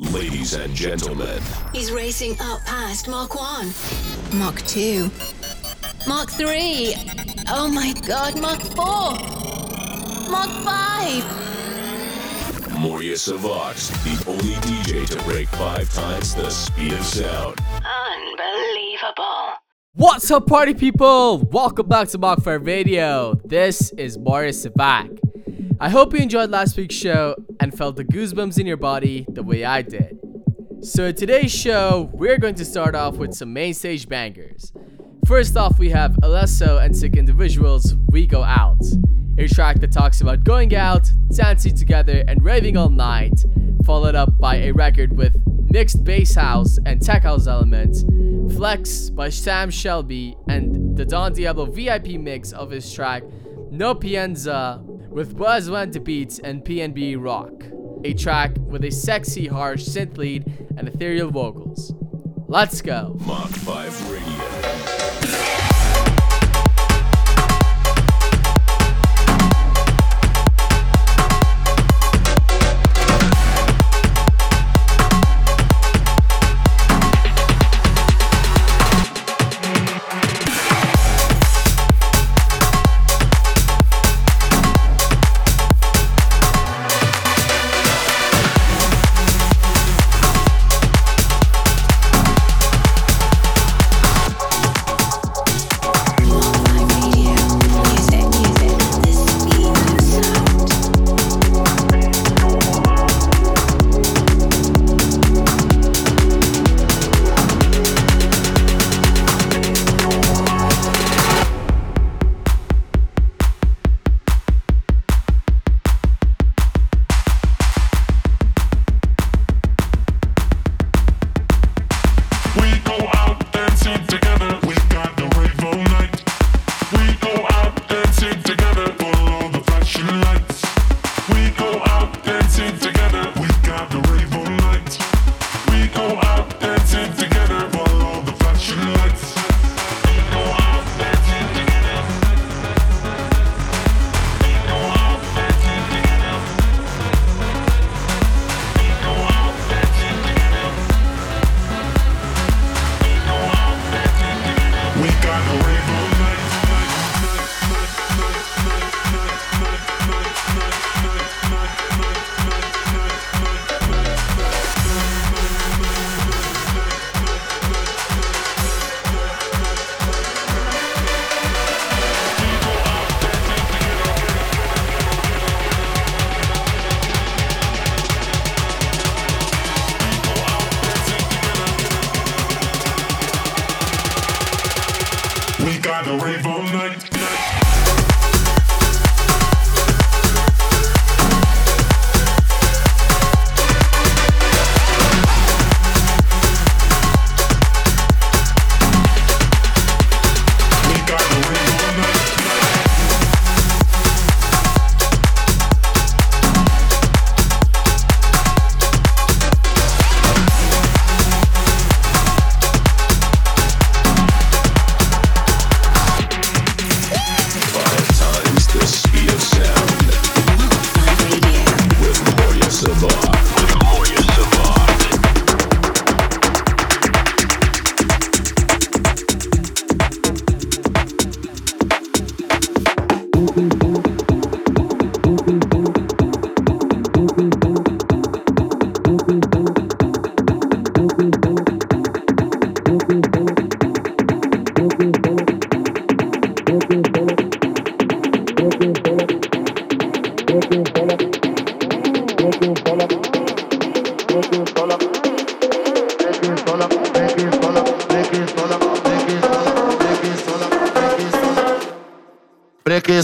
Ladies and gentlemen, He's racing up past Mach 1, Mach 2, Mach 3. Oh my god, Mach 4, Mach 5. Moria Savage, the only DJ to break five times the speed of sound. Unbelievable. What's up, party people? Welcome back to Mach 5 Radio. This is Boris Savak. I hope you enjoyed last week's show and felt the goosebumps in your body the way I did. So, today's show, we're going to start off with some main stage bangers. First off, we have Alesso and Sick Individuals' We Go Out, a track that talks about going out, dancing together, and raving all night, followed up by a record with mixed bass house and tech house elements, Flex by Sam Shelby, and the Don Diablo VIP mix of his track No Piensa with Boaz Van de Beatz and PNB Rock, a track with a sexy, harsh synth lead and ethereal vocals. Let's go! Mach 5 Radio.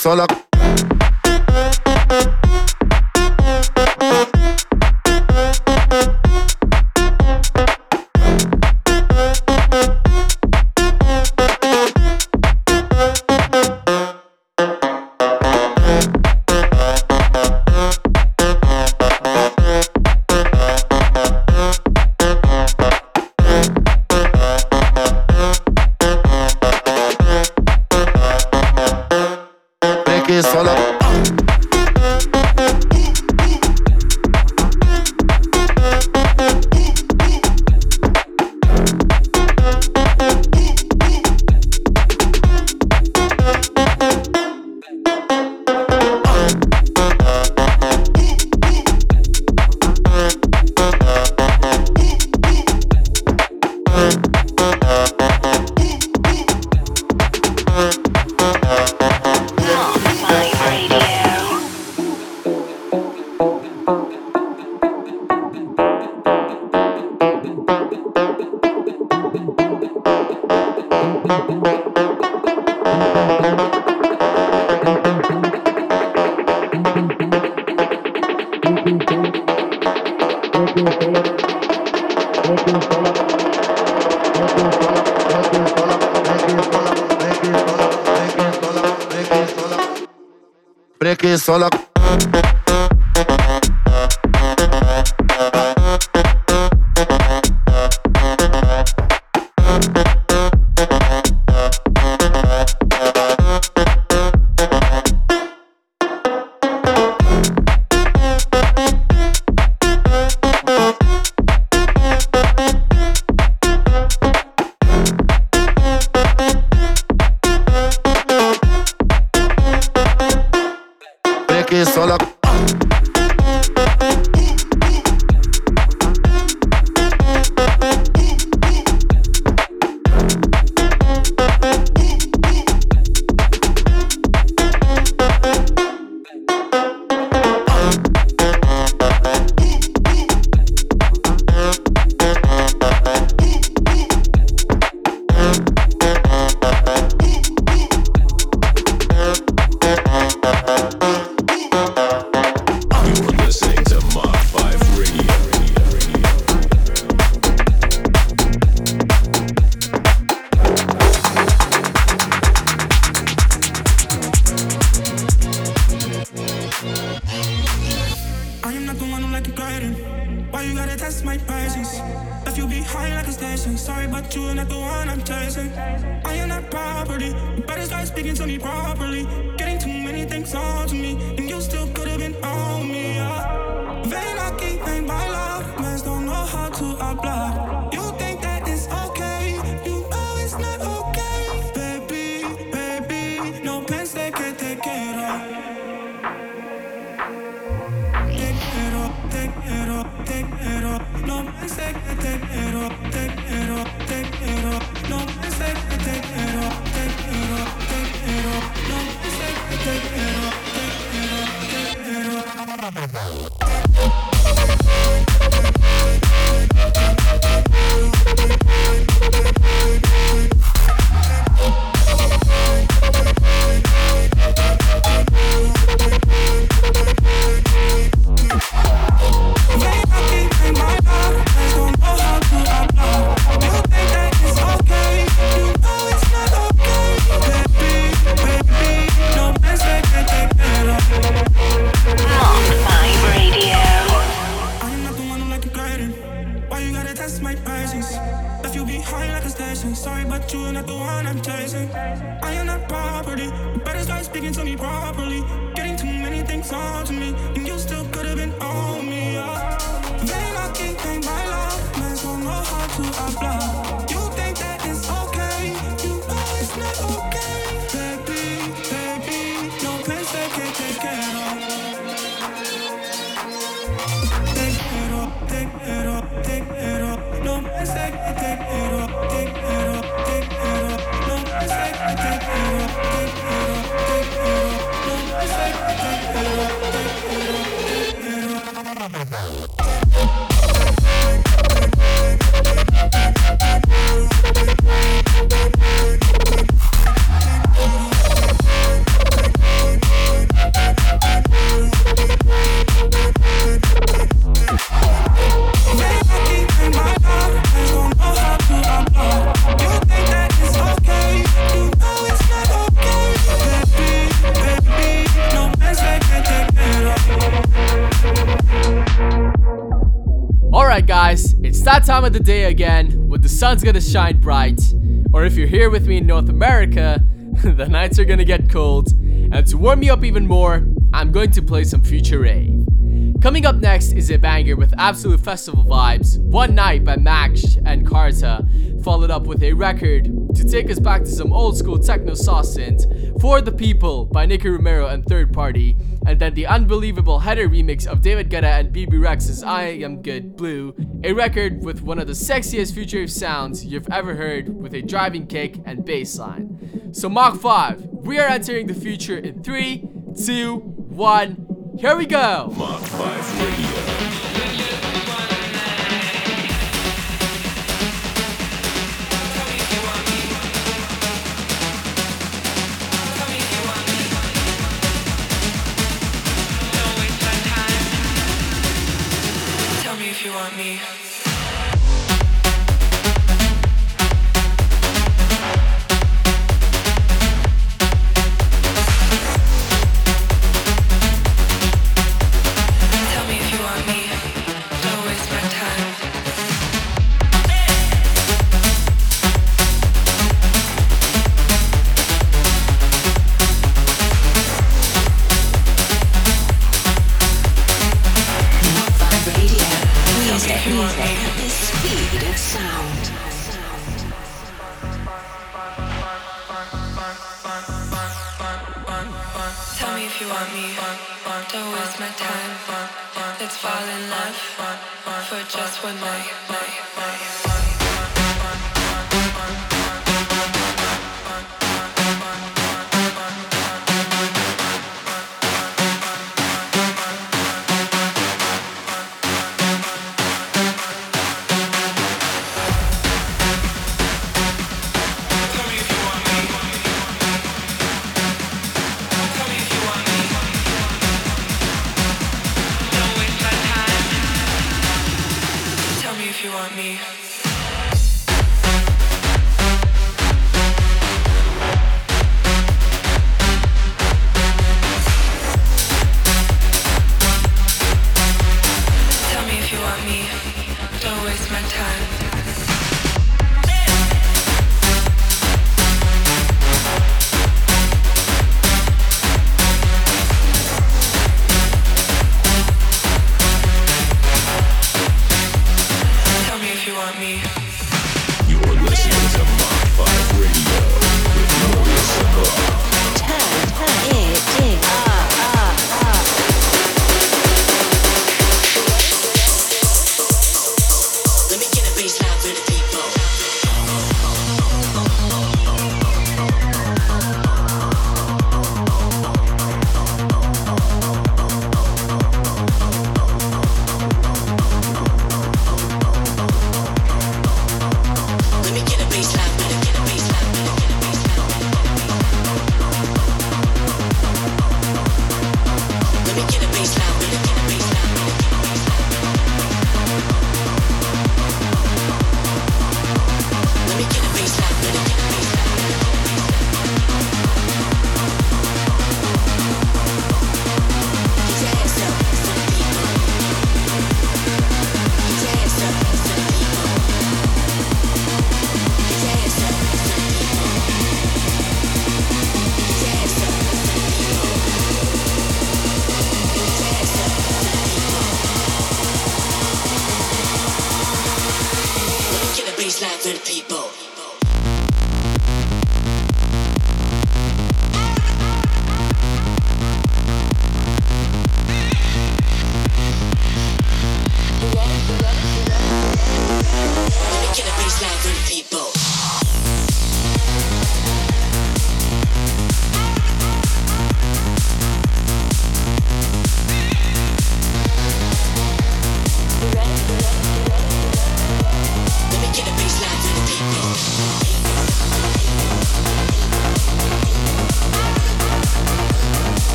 Break sola. Sola. Time of the day again when the sun's gonna shine bright. Or if you're here with me in North America, the nights are gonna get cold. And to warm you up even more, I'm going to play some Future Rave. Coming up next is a banger with absolute festival vibes, One Night by MAKJ and Carta, followed up with a record to take us back to some old school techno sauce synth, For the People by Nicky Romero and Third Party, and then the unbelievable header remix of David Guetta and Bebe Rexha's I Am Good Blue, a record with one of the sexiest future sounds you've ever heard with a driving kick and bass line. So Mach 5, we are entering the future in 3, 2, 1, here we go! Mach 5 Radio. Tell me if you want me. Don't waste my time. Let's fall in love for just one night.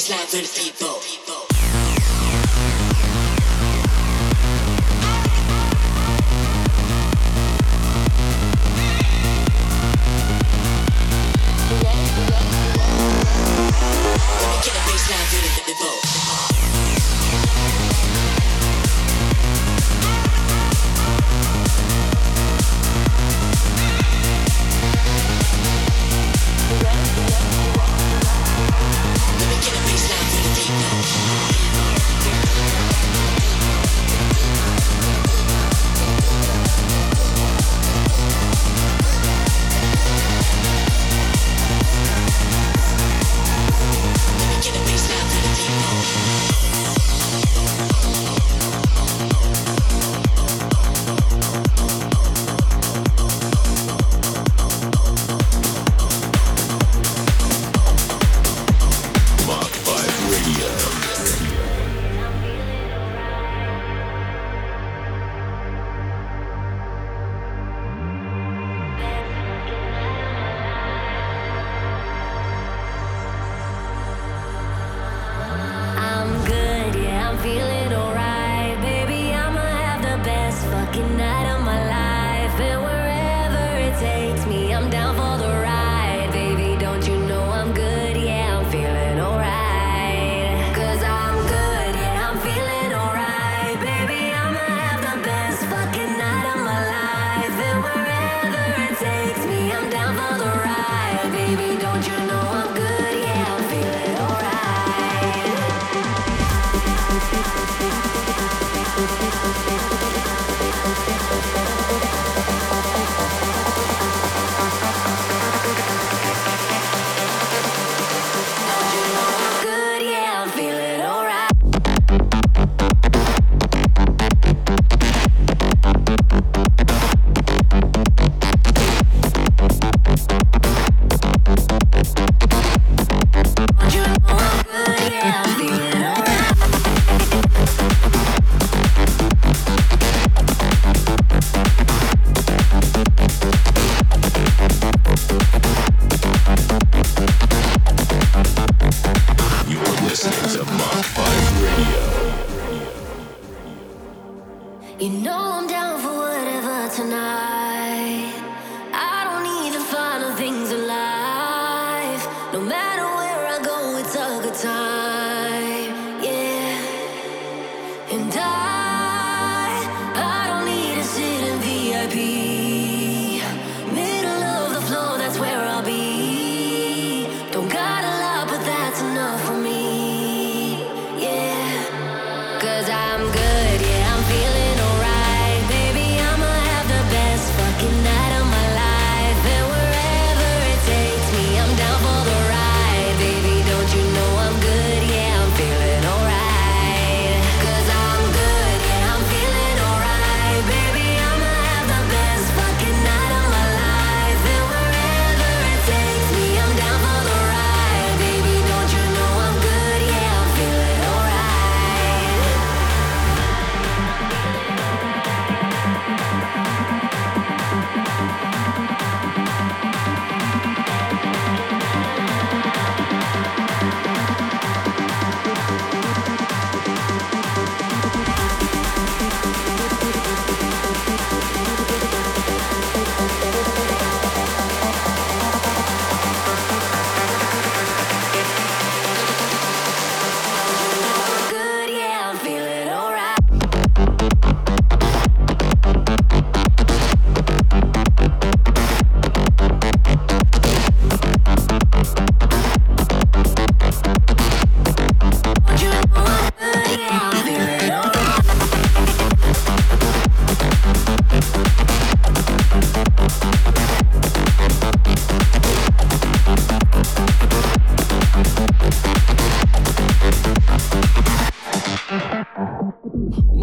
Slap with people.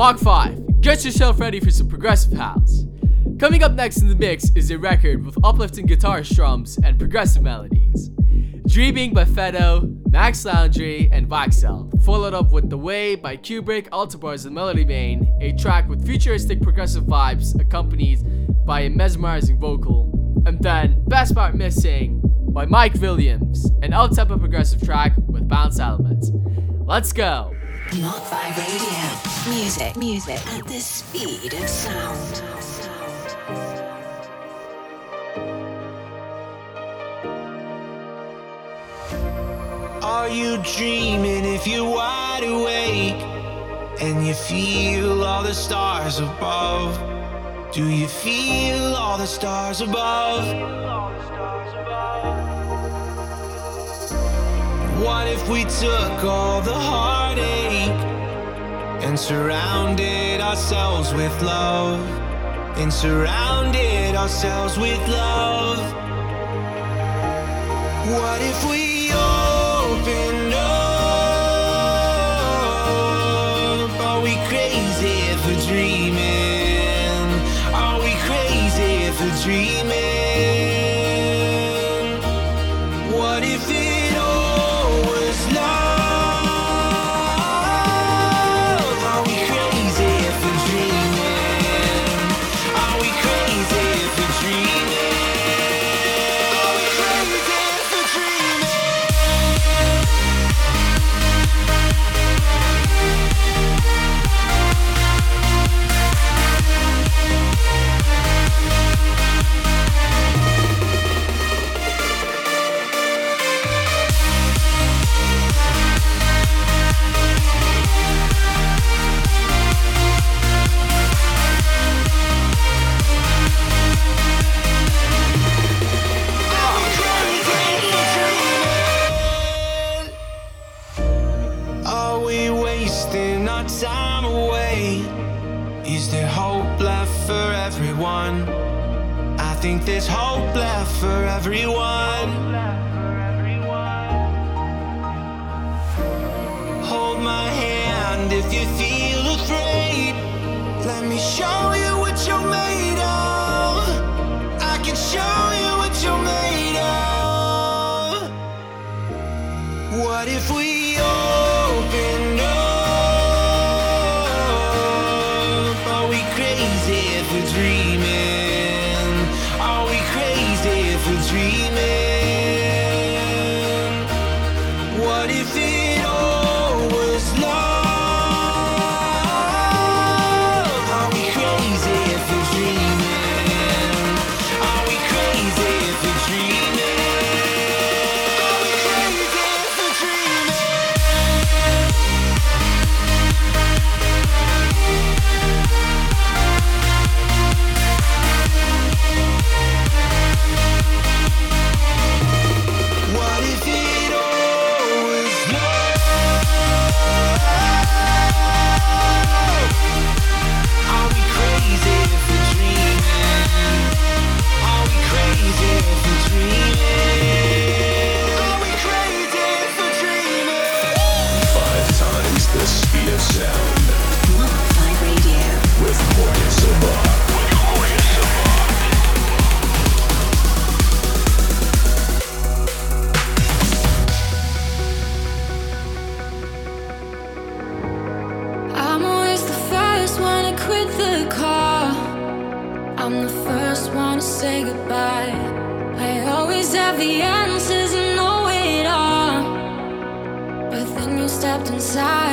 Mach 5, get yourself ready for some progressive house. Coming up next in the mix is a record with uplifting guitar strums and progressive melodies. Dreaming by Fedo, Max Landry, and Waxel, followed up with The Way by Cuebrick, AlterBoyz, and Melody Mane, a track with futuristic progressive vibes accompanied by a mesmerizing vocal. And then Best Part Missing by Mike Williams, an up-tempo progressive track with bounce elements. Let's go! Mach 5 Radio. Music, music at the speed of sound. Are you dreaming if you're wide awake and you feel all the stars above? Do you feel all the stars above? What if we took all the heartache and surrounded ourselves with love? And surrounded ourselves with love. What if we open up? Are we crazy for dreaming? Are we crazy for dreaming? for everyone. Hold my hand if you feel afraid. Let me show you. inside.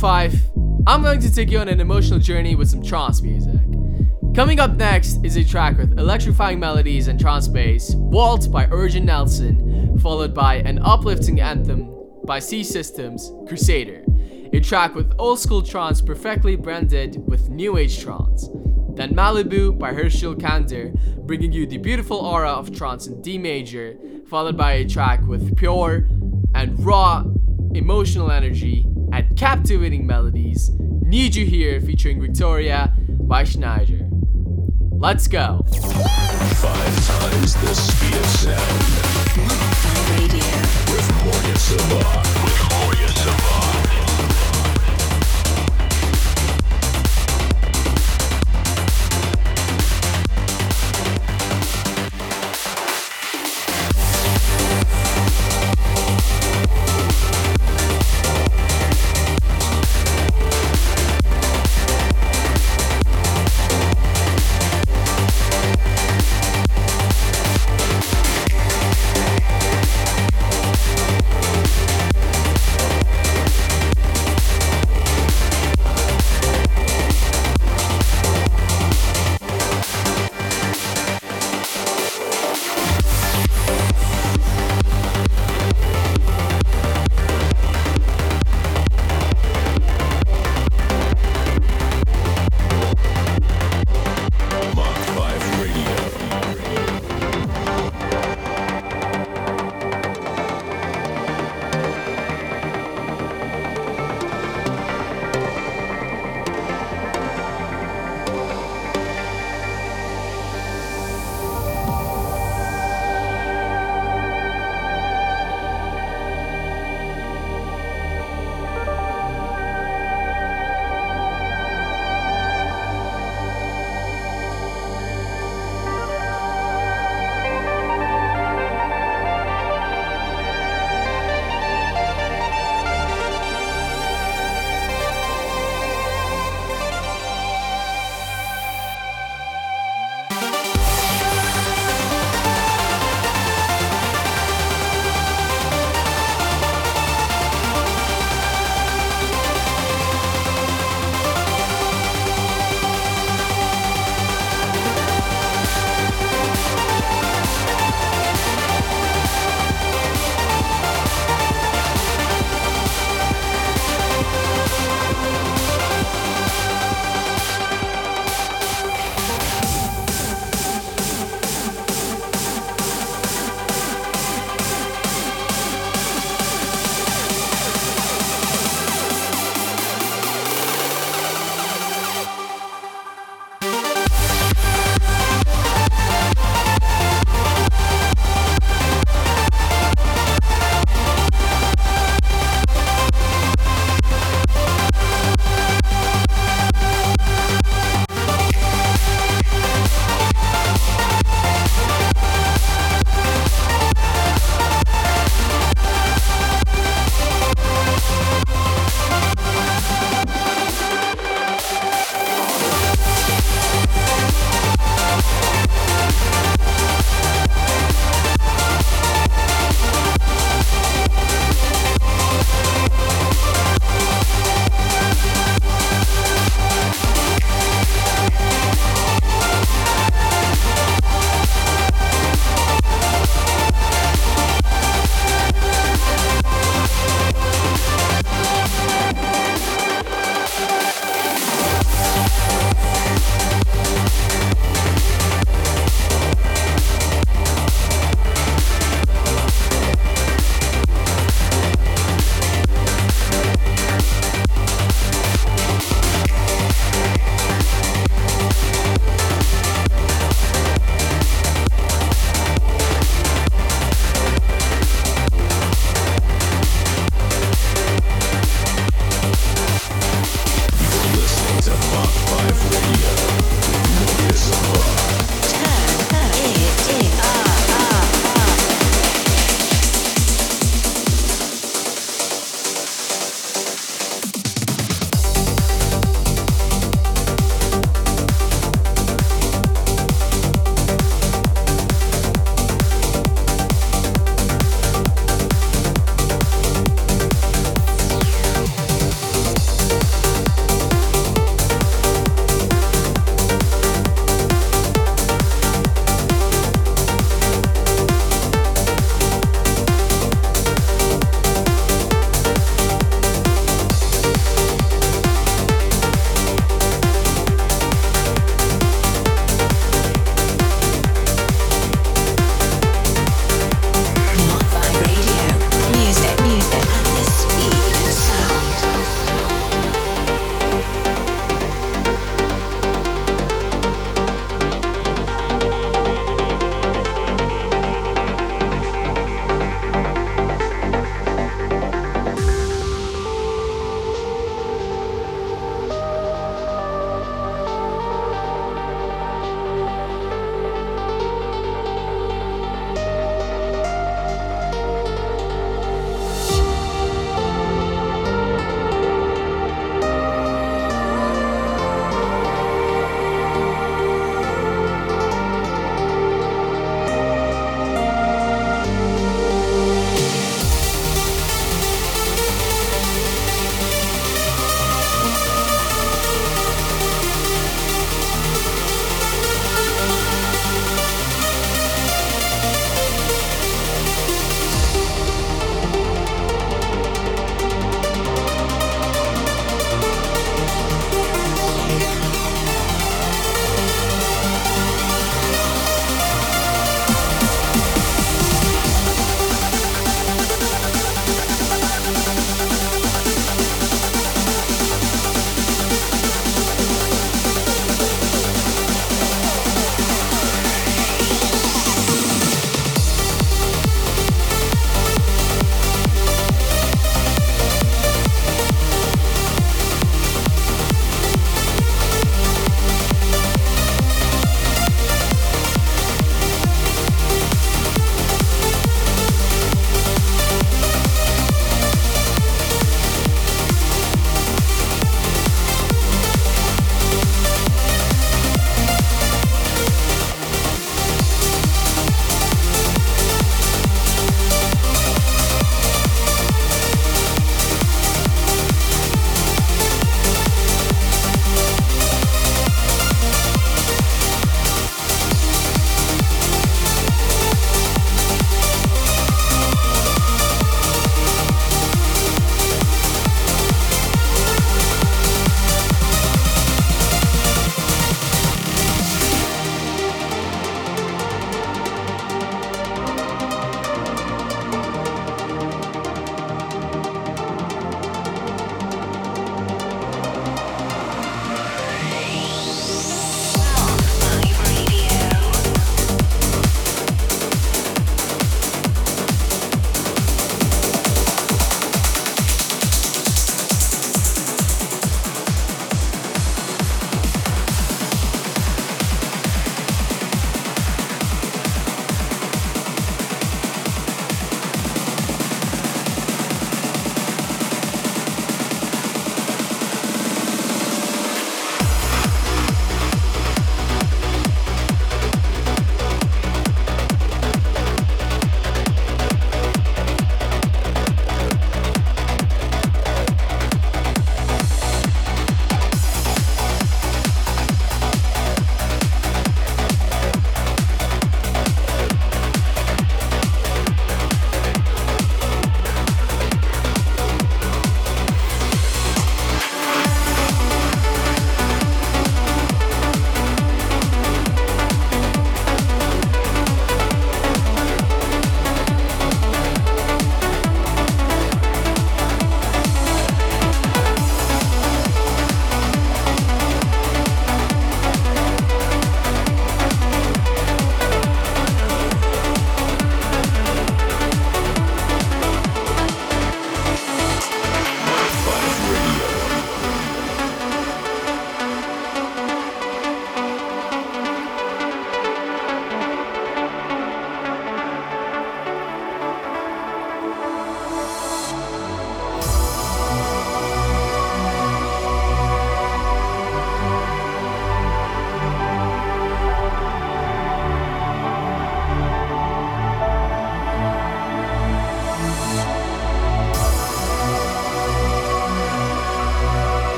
5, I'm going to take you on an emotional journey with some trance music. Coming up next is a track with electrifying melodies and trance bass, Volt by Orjan Nilsen, followed by an uplifting anthem by C Systems, Crusader, a track with old school trance perfectly blended with new age trance. Then Malibu by Harshil Kamdar, bringing you the beautiful aura of trance in D major, followed by a track with pure and raw emotional energy and captivating melodies, Need You Here featuring Victoria by Schneider. Let's go! Five times the speed of sound. With Moria With Moria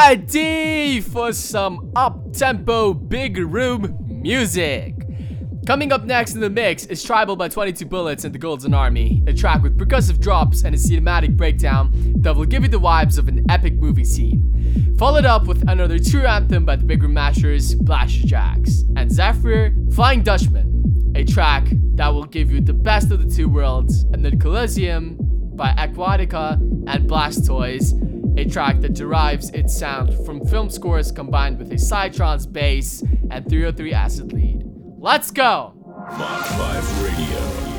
ready for some up-tempo big room music. Coming up next in the mix is Tribal by 22 Bullets and the Golden Army, a track with percussive drops and a cinematic breakdown that will give you the vibes of an epic movie scene. Followed up with another true anthem by the Big Room Mashers, Blasterjaxx, and Zephyr, Flying Dutchman, a track that will give you the best of the two worlds, and then Coliseum by Aquatica and Blastoise, a track that derives its sound from film scores combined with a Psytrance bass and 303 acid lead. Let's go! Mach 5 Radio.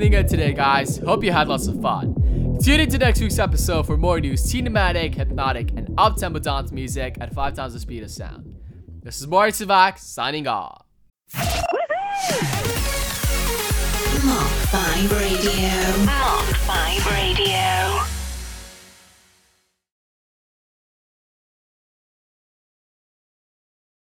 Tuning in today, guys. Hope you had lots of fun. Tune in to next week's episode for more new cinematic, hypnotic, and up-tempo dance music at 5 times the speed of sound. This is Maurice Savak signing off. Mach 5 Radio. Mach 5 Radio.